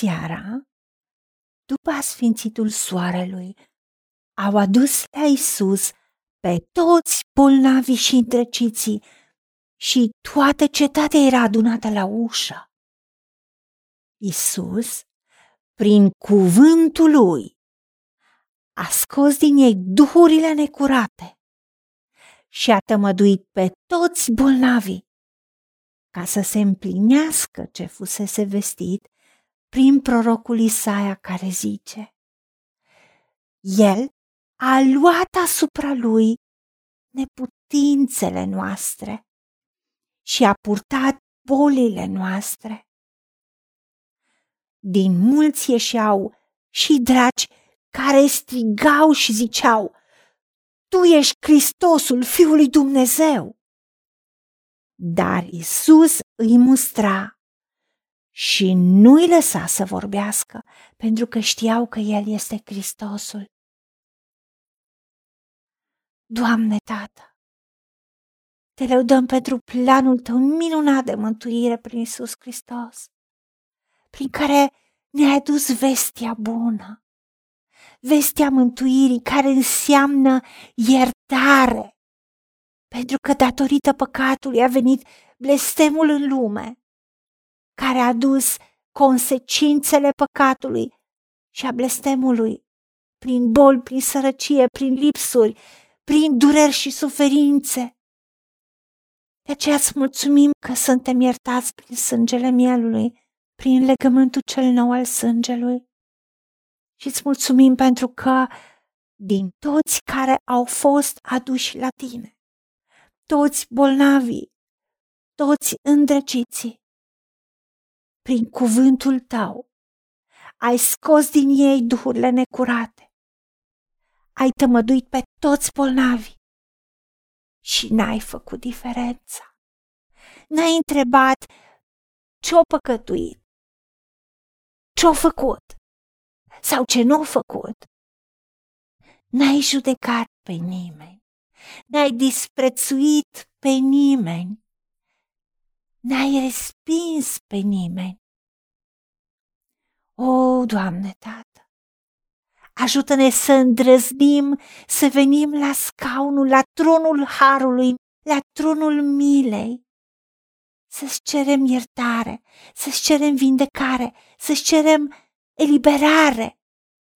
Seara, după asfințitul soarelui, au adus la Isus pe toți bolnavii și îndrăciții și toată cetatea era adunată la ușă. Isus, prin cuvântul lui, a scos din ei duhurile necurate și a tămăduit pe toți bolnavii ca să se împlinească ce fusese vestit prin prorocul Isaia care zice El a luat asupra lui neputințele noastre și a purtat bolile noastre. Din mulți ieșeau și dragi care strigau și ziceau, Tu ești Hristosul, Fiul lui Dumnezeu. Dar Isus îi mustra și nu îi lăsa să vorbească, pentru că știau că El este Hristosul. Doamne, Tată, te lăudăm pentru planul Tău minunat de mântuire prin Isus Hristos, prin care ne-ai adus vestia bună, vestea mântuirii care înseamnă iertare, pentru că datorită păcatului a venit blestemul în lume, care a dus consecințele păcatului și a blestemului prin boli, prin sărăcie, prin lipsuri, prin dureri și suferințe. De aceea îți mulțumim că suntem iertați prin sângele mielului, prin legământul cel nou al sângelui. Și îți mulțumim pentru că din toți care au fost aduși la tine, toți bolnavii, toți îndrăciții, prin cuvântul tău, ai scos din ei duhurile necurate, ai tămăduit pe toți bolnavi și n-ai făcut diferența. N-ai întrebat ce-o păcătuit, ce-o făcut sau ce nu-o făcut. N-ai judecat pe nimeni, n-ai disprețuit pe nimeni, n-ai respins pe nimeni. O, Doamne, Tată, ajută-ne să îndrăznim, să venim la scaunul, la tronul Harului, la tronul milei, să-ți cerem iertare, să-ți cerem vindecare, să-ți cerem eliberare,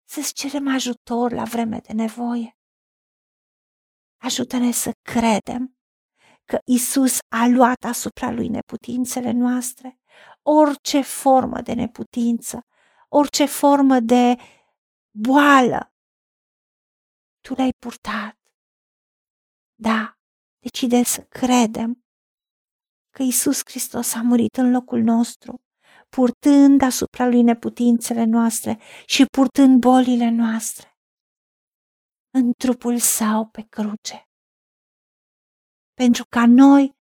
să-ți cerem ajutor la vreme de nevoie. Ajută-ne să credem că Isus a luat asupra lui neputințele noastre, orice formă de neputință, orice formă de boală. Tu l-ai purtat. Da, decide să credem că Isus Hristos a murit în locul nostru, purtând asupra lui neputințele noastre și purtând bolile noastre în trupul său pe cruce pentru ca noi,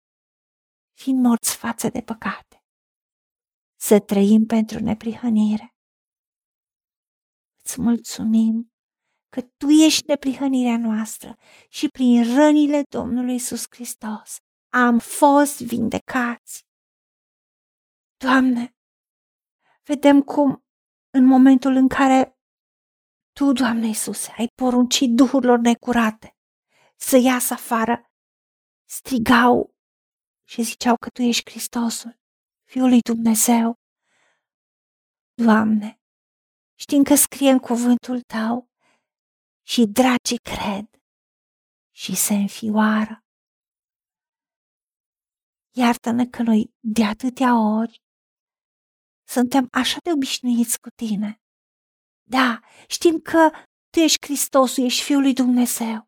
fiind morți față de păcate, să trăim pentru neprihănire. Îți mulțumim că Tu ești neprihănirea noastră și prin rănile Domnului Isus Hristos am fost vindecați. Doamne, vedem cum în momentul în care Tu, Doamne Iisuse, ai poruncit duhurilor necurate să iasă afară, strigau și ziceau că Tu ești Hristosul, Fiul lui Dumnezeu. Doamne, știm că scrie în cuvântul Tău și dragii cred și se înfioară. Iartă-ne că noi de atâtea ori suntem așa de obișnuiți cu Tine. Da, știm că Tu ești Hristosul, ești Fiul lui Dumnezeu.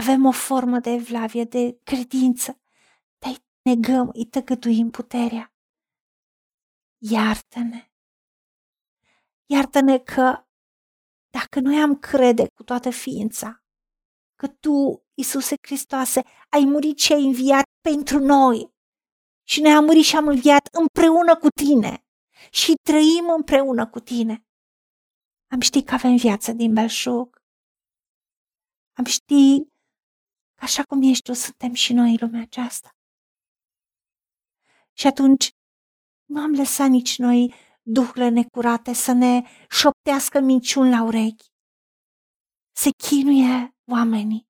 Avem o formă de evlavie, de credință, dar îi negăm, îi tăgăduim puterea. Iartă-ne! Iartă-ne că dacă noi am crede cu toată ființa că Tu, Iisuse Hristoase, ai murit și ai înviat pentru noi și noi am murit și am înviat împreună cu Tine și trăim împreună cu Tine. Am ști că avem viață din belșug. Am ști Așa cum ești tu, suntem și noi în lumea aceasta. Și atunci nu am lăsat nici noi duhurile necurate să ne șoptească minciuni la urechi. Se chinuie oamenii.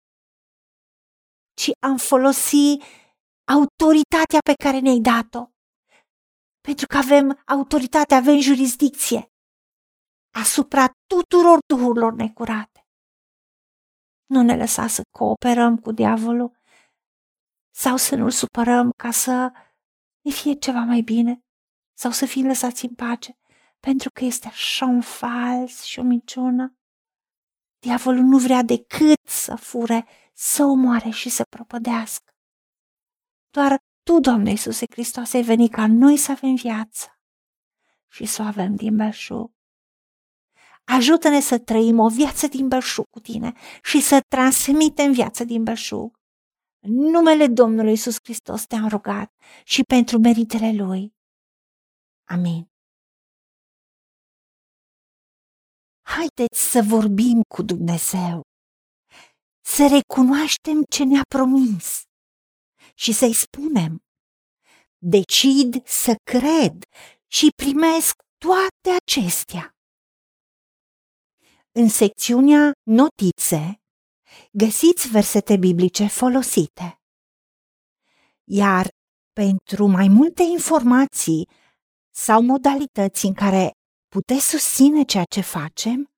Ci am folosit autoritatea pe care ne-ai dat-o. Pentru că avem autoritate, avem jurisdicție asupra tuturor duhurilor necurate. Nu ne lăsa să cooperăm cu diavolul sau să nu-l supărăm ca să ne fie ceva mai bine sau să fim lăsați în pace, pentru că este așa un fals și o minciună. Diavolul nu vrea decât să fure, să omoare și să propădească. Doar Tu, Doamne Iisuse Hristos, ai venit ca noi să avem viață și să o avem din belșug. Ajută-ne să trăim o viață din belșug cu Tine și să transmitem viață din belșug. În numele Domnului Iisus Hristos te-am rugat și pentru meritele Lui. Amin. Haideți să vorbim cu Dumnezeu, să recunoaștem ce ne-a promis și să-i spunem. Decid să cred și primesc toate acestea. În secțiunea Notițe găsiți versete biblice folosite. Iar pentru mai multe informații sau modalități în care puteți susține ceea ce facem,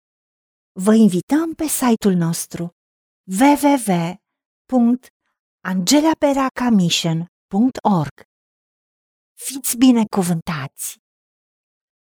vă invităm pe site-ul nostru www.angelaperacamission.org. Fiți binecuvântați!